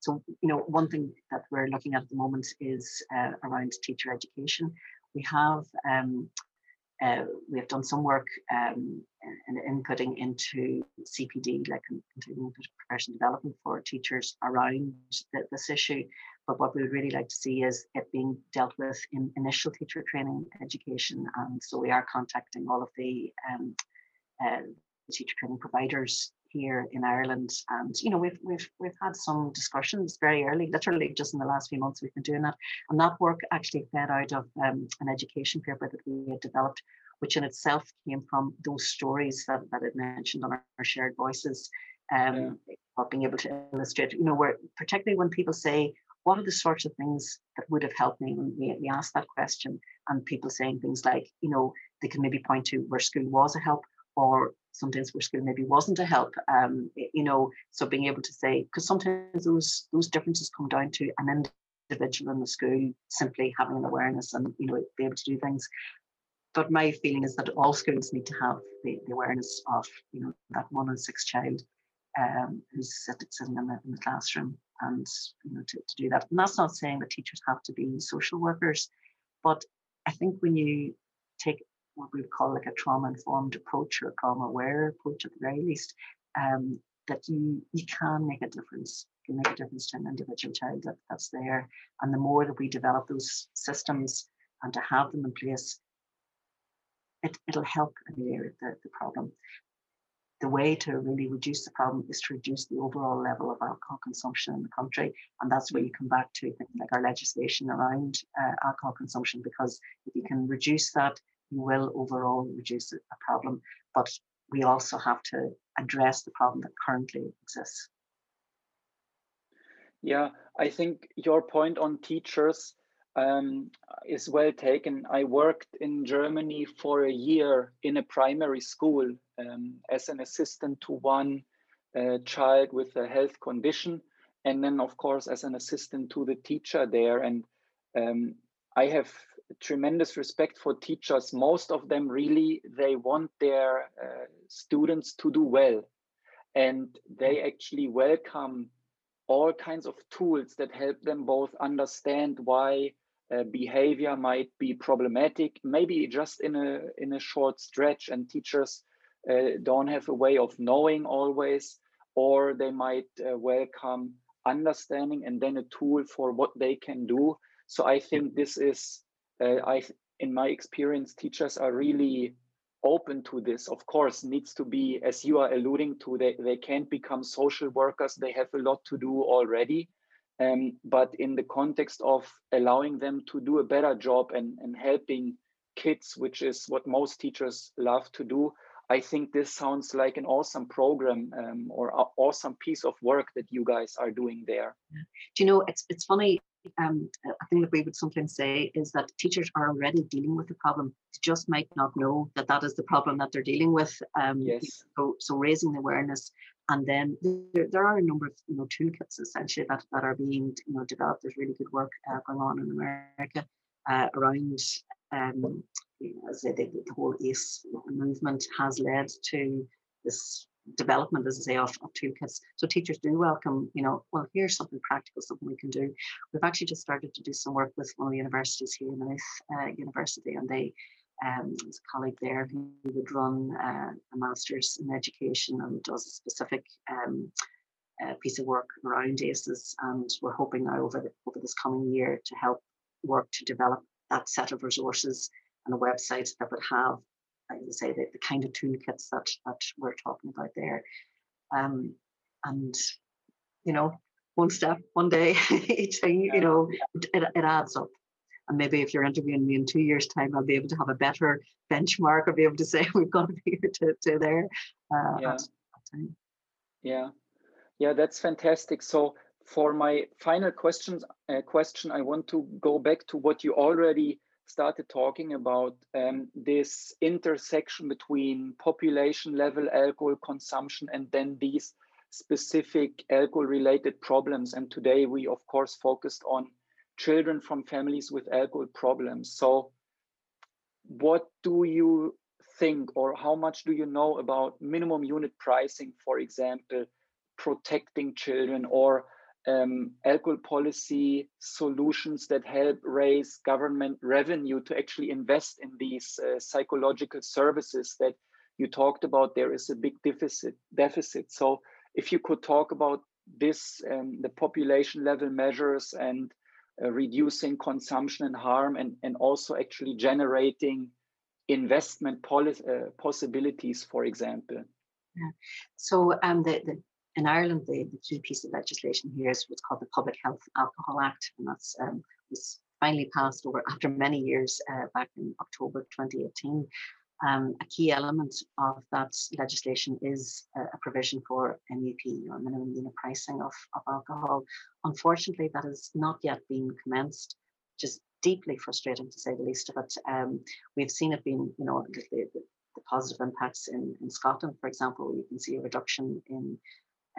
so you know one thing that we're looking at at the moment is uh, around teacher education we have um, uh, we have done some work um, in, inputting into CPD, like continuing professional development for teachers around the, this issue. But what we would really like to see is it being dealt with in initial teacher training education. And so we are contacting all of the um, uh, teacher training providers here in Ireland. And you know, we've we've we've had some discussions very early, literally just in the last few months we've been doing that. And that work actually fed out of um, an education paper that we had developed, which in itself came from those stories that, that I mentioned on our, our shared voices. Um, yeah. of being able to illustrate, you know, where particularly when people say, what are the sorts of things that would have helped me when we, we asked that question and people saying things like you know they can maybe point to where school was a help or sometimes where school maybe wasn't a help um, you know so being able to say because sometimes those those differences come down to an individual in the school simply having an awareness and you know be able to do things. But my feeling is that all schools need to have the, the awareness of you know that one in six child um, who's sitting in the, in the classroom and you know to, to do that. And that's not saying that teachers have to be social workers but i think when you take what we call like a trauma informed approach or a trauma aware approach at the very least, um, that you you can make a difference. You can make a difference to an individual child that, that's there. And the more that we develop those systems and to have them in place, it, it'll help alleviate the, the problem. The way to really reduce the problem is to reduce the overall level of alcohol consumption in the country. And that's where you come back to things like our legislation around uh, alcohol consumption, because if you can reduce that, will overall reduce a problem, but we also have to address the problem that currently exists.
Yeah, I think your point on teachers um, is well taken. I worked in Germany for a year in a primary school um, as an assistant to one uh, child with a health condition, and then, of course, as an assistant to the teacher there. And um, I have tremendous respect for teachers. Most of them really they want their uh, students to do well, and they actually welcome all kinds of tools that help them both understand why uh, behavior might be problematic, maybe just in a in a short stretch, and teachers uh, don't have a way of knowing always, or they might uh, welcome understanding and then a tool for what they can do. So I think this is uh, I, in my experience, teachers are really open to this. Of course, needs to be, as you are alluding to, they, they can't become social workers. They have a lot to do already. Um, but in the context of allowing them to do a better job and, and helping kids, which is what most teachers love to do, I think this sounds like an awesome program um, or awesome piece of work that you guys are doing there.
Do you know, it's it's funny um, a thing that we would sometimes say is that teachers are already dealing with the problem. They just might not know that that is the problem that they're dealing with. Um,
yes.
So, so raising the awareness and then there, there are a number of you know toolkits essentially that, that are being you know developed. There's really good work uh, going on in America uh, around um, you know, as I say, the, the whole ACE movement has led to this development, as I say, of, of toolkits. So teachers do welcome, you know, well, here's something practical, something we can do. We've actually just started to do some work with one of the universities here the uh, University, and they, um, there's a colleague there who would run uh, a master's in education and does a specific um, uh, piece of work around ACEs. And we're hoping now over, the, over this coming year to help work to develop that set of resources and a website that would have I say, the, the kind of toolkits that, that we're talking about there. Um, and, you know, one step, one day, each thing, you know, it, it adds up. And maybe if you're interviewing me in two years' time, I'll be able to have a better benchmark. I'll be able to say we've got to be here to, to there. Uh,
yeah. yeah, yeah, that's fantastic. So for my final questions, uh, question, I want to go back to what you already started talking about um, this intersection between population level alcohol consumption and then these specific alcohol related problems. And today we, of course, focused on children from families with alcohol problems. So, what do you think, or how much do you know about minimum unit pricing, for example, protecting children, or um, alcohol policy solutions that help raise government revenue to actually invest in these uh, psychological services that you talked about there is a big deficit deficit so if you could talk about this the population level measures and uh, reducing consumption and harm and, and also actually generating investment policy, uh, possibilities for example
yeah. so um, the, the in Ireland, the, the key piece of legislation here is what's called the Public Health Alcohol Act, and that's um, was finally passed over after many years uh, back in October 2018. Um, a key element of that legislation is uh, a provision for MUP or minimum unit pricing of, of alcohol. Unfortunately, that has not yet been commenced, just deeply frustrating to say the least of it. Um, we've seen it being, you know, the, the, the positive impacts in, in Scotland, for example, you can see a reduction in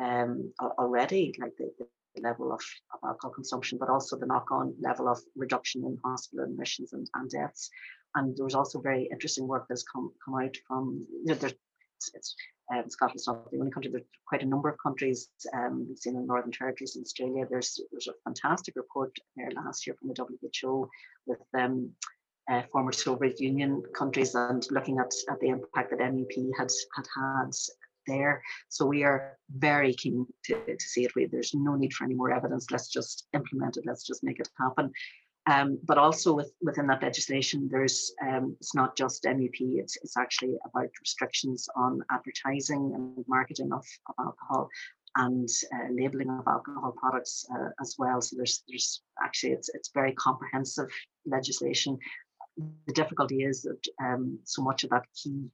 um, already, like the, the level of, of, alcohol consumption, but also the knock-on level of reduction in hospital admissions and, and deaths. And there was also very interesting work that's come come out from you know, there's it's, um, Scotland's not the only country. There's quite a number of countries. Um, we've seen in Northern Territories in Australia. There's there's a fantastic report there last year from the WHO with um, uh, former Soviet Union countries and looking at, at the impact that MUP had had had there. So we are very keen to, to see it. We, there's no need for any more evidence. Let's just implement it. Let's just make it happen. Um, but also with, within that legislation, there's um, it's not just MUP. It's it's actually about restrictions on advertising and marketing of, of alcohol and uh, labeling of alcohol products uh, as well. So there's there's actually it's it's very comprehensive legislation. The difficulty is that um, so much of that key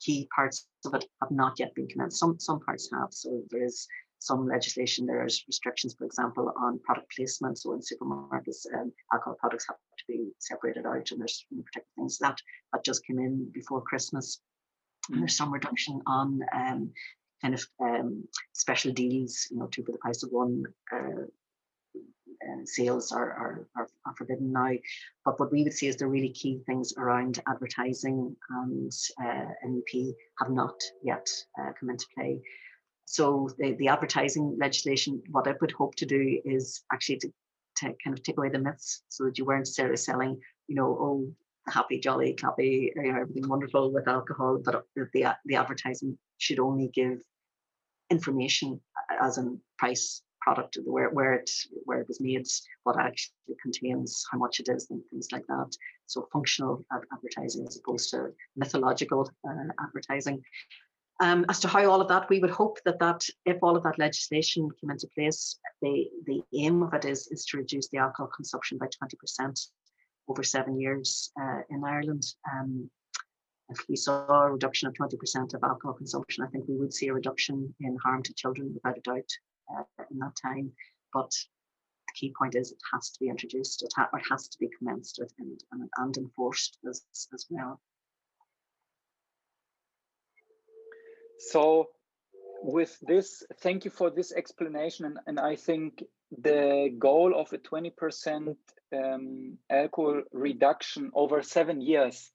key parts of it have not yet been commenced. Some some parts have. So there is some legislation. There is restrictions, for example, on product placement. So in supermarkets, um, alcohol products have to be separated out, and there's particular things that that just came in before Christmas. And there's some reduction on um, kind of um, special deals, you know, two for the price of one, uh, uh, sales are, are, are, are, forbidden now. But what we would see is the really key things around advertising and uh, MUP have not yet uh, come into play. So the, the advertising legislation, what I would hope to do is actually to, to kind of take away the myths so that you weren't necessarily selling, you know, oh, happy, jolly, clappy, you know, everything wonderful with alcohol, but the, the advertising should only give information as in price product, where, where it where it was made, what actually contains, how much it is, and things like that. So functional advertising as opposed to mythological uh, advertising. Um, as to how all of that, we would hope that that if all of that legislation came into place, the the aim of it is is to reduce the alcohol consumption by twenty percent over seven years uh, in Ireland. Um, if we saw a reduction of 20% of alcohol consumption, I think we would see a reduction in harm to children without a doubt uh, in that time. But the key point is it has to be introduced, it, ha- it has to be commenced with and, and, and enforced as, as well.
So with this, thank you for this explanation. And, and I think the goal of a 20% um, alcohol reduction over seven years,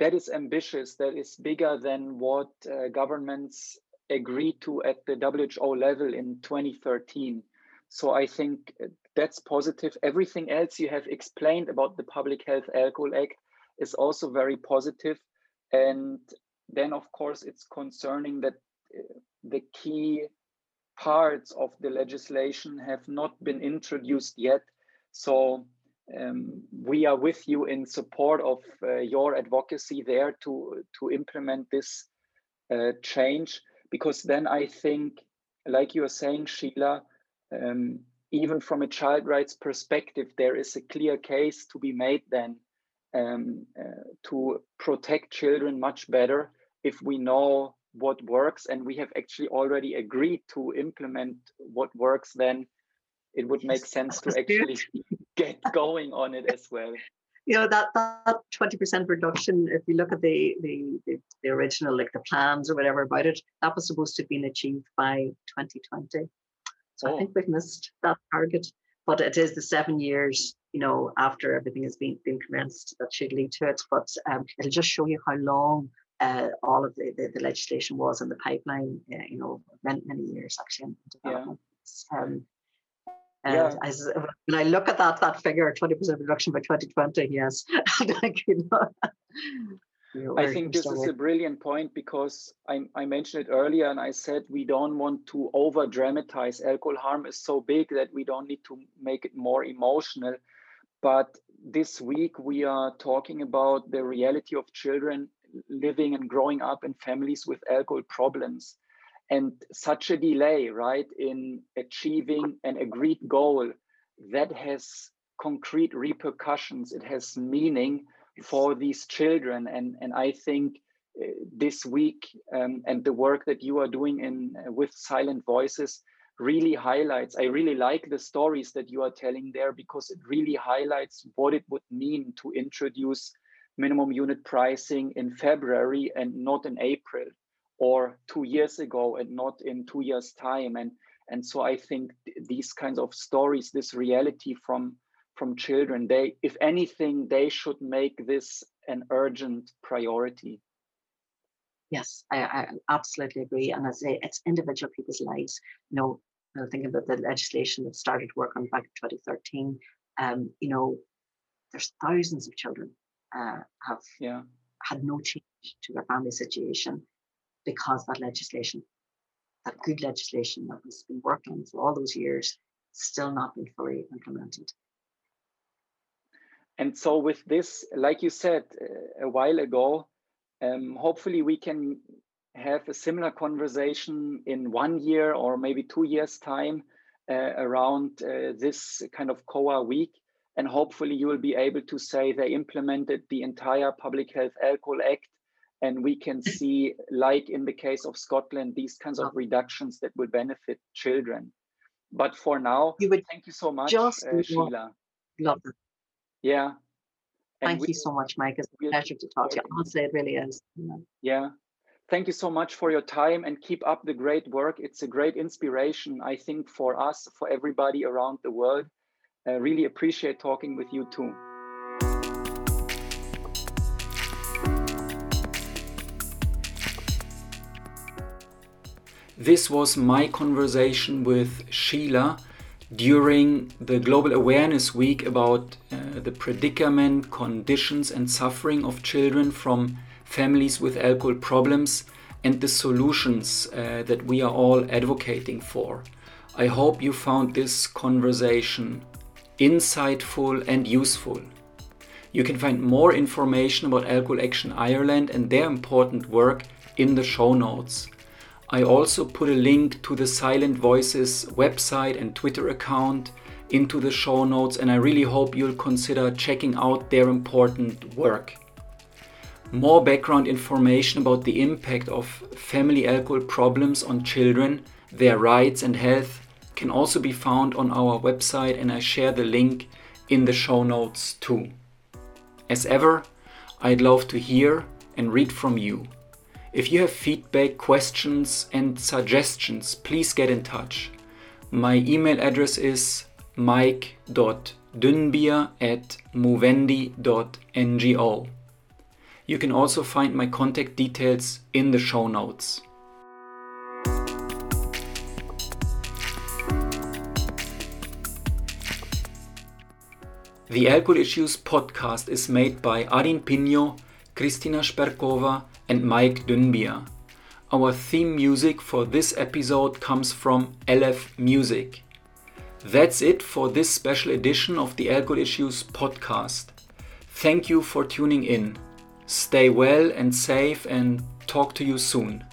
that is ambitious. That is bigger than what uh, governments agreed to at the WHO level in 2013. So I think that's positive. Everything else you have explained about the Public Health Alcohol Act is also very positive. And then, of course, it's concerning that uh, the key parts of the legislation have not been introduced yet. So um, we are with you in support of uh, your advocacy there to, to implement this uh, change, because then I think, like you are saying, Sheila, um, even from a child rights perspective, there is a clear case to be made then um, uh, to protect children much better if we know what works. And we have actually already agreed to implement what works then. It would make sense to actually get going on it as well
you know that that 20% reduction if you look at the, the the the, original like the plans or whatever about it that was supposed to have been achieved by 2020 so oh. i think we've missed that target but it is the seven years you know after everything has been been commenced that should lead to it but um, it'll just show you how long uh, all of the, the, the, legislation was in the pipeline, uh, you know, many, many years actually in development. Yeah. Um, and yeah. as, when I look at that that figure, 20% reduction by 2020, yes.
I think this is a brilliant point because I, I mentioned it earlier and I said we don't want to over dramatize. Alcohol harm is so big that we don't need to make it more emotional. But this week we are talking about the reality of children living and growing up in families with alcohol problems. And such a delay, right, in achieving an agreed goal that has concrete repercussions, it has meaning for these children. And, and I think uh, this week um, and the work that you are doing in uh, with Silent Voices really highlights i really like the stories that you are telling there because it really highlights what it would mean to introduce minimum unit pricing in February and not in April or two years ago and not in two years time. And and so I think these kinds of stories this reality from from children they if anything they should make this an urgent priority.
Yes I, I absolutely agree. And I say it's individual people's lives. You know thinking about the legislation that started work on back in 2013 um, you know there's thousands of children uh, have yeah. had no change to their family situation because that legislation, that good legislation that has been working for all those years, still not been fully implemented.
And so, with this, like you said uh, a while ago, um, hopefully we can have a similar conversation in one year or maybe two years' time uh, around uh, this kind of COA week and hopefully you will be able to say they implemented the entire Public Health Alcohol Act and we can see, like in the case of Scotland, these kinds of reductions that will benefit children. But for now, you would thank you so much, just uh, Sheila.
Love it.
Yeah.
And thank we, you so much, Maik. It's a pleasure to talk to you. Honestly, it really is.
Yeah. Thank you so much for your time and keep up the great work. It's a great inspiration, I think, for us, for everybody around the world. I really appreciate talking with you too.
This was my conversation with Sheila during the Global Awareness Week about uh, the predicament, conditions, and suffering of children from families with alcohol problems and the solutions uh, that we are all advocating for. I hope you found this conversation insightful, and useful. You can find more information about Alcohol Action Ireland and their important work in the show notes. I also put a link to the Silent Voices website and Twitter account into the show notes, and I really hope you'll consider checking out their important work. More background information about the impact of family alcohol problems on children, their rights and health can also be found on our website, and I share the link in the show notes too. As ever, I'd love to hear and read from you.
If you have feedback, questions, and suggestions, please get in touch. My email address is maik.dünnbier at movendi.ngo. You can also find my contact details in the show notes. The Alcohol Issues podcast is made by Arin Pino, Kristina Sperkova, and Maik Dünnbier. Our theme music for this episode comes from LF Music. That's it for this special edition of the Alcohol Issues podcast. Thank you for tuning in. Stay well and safe and talk to you soon.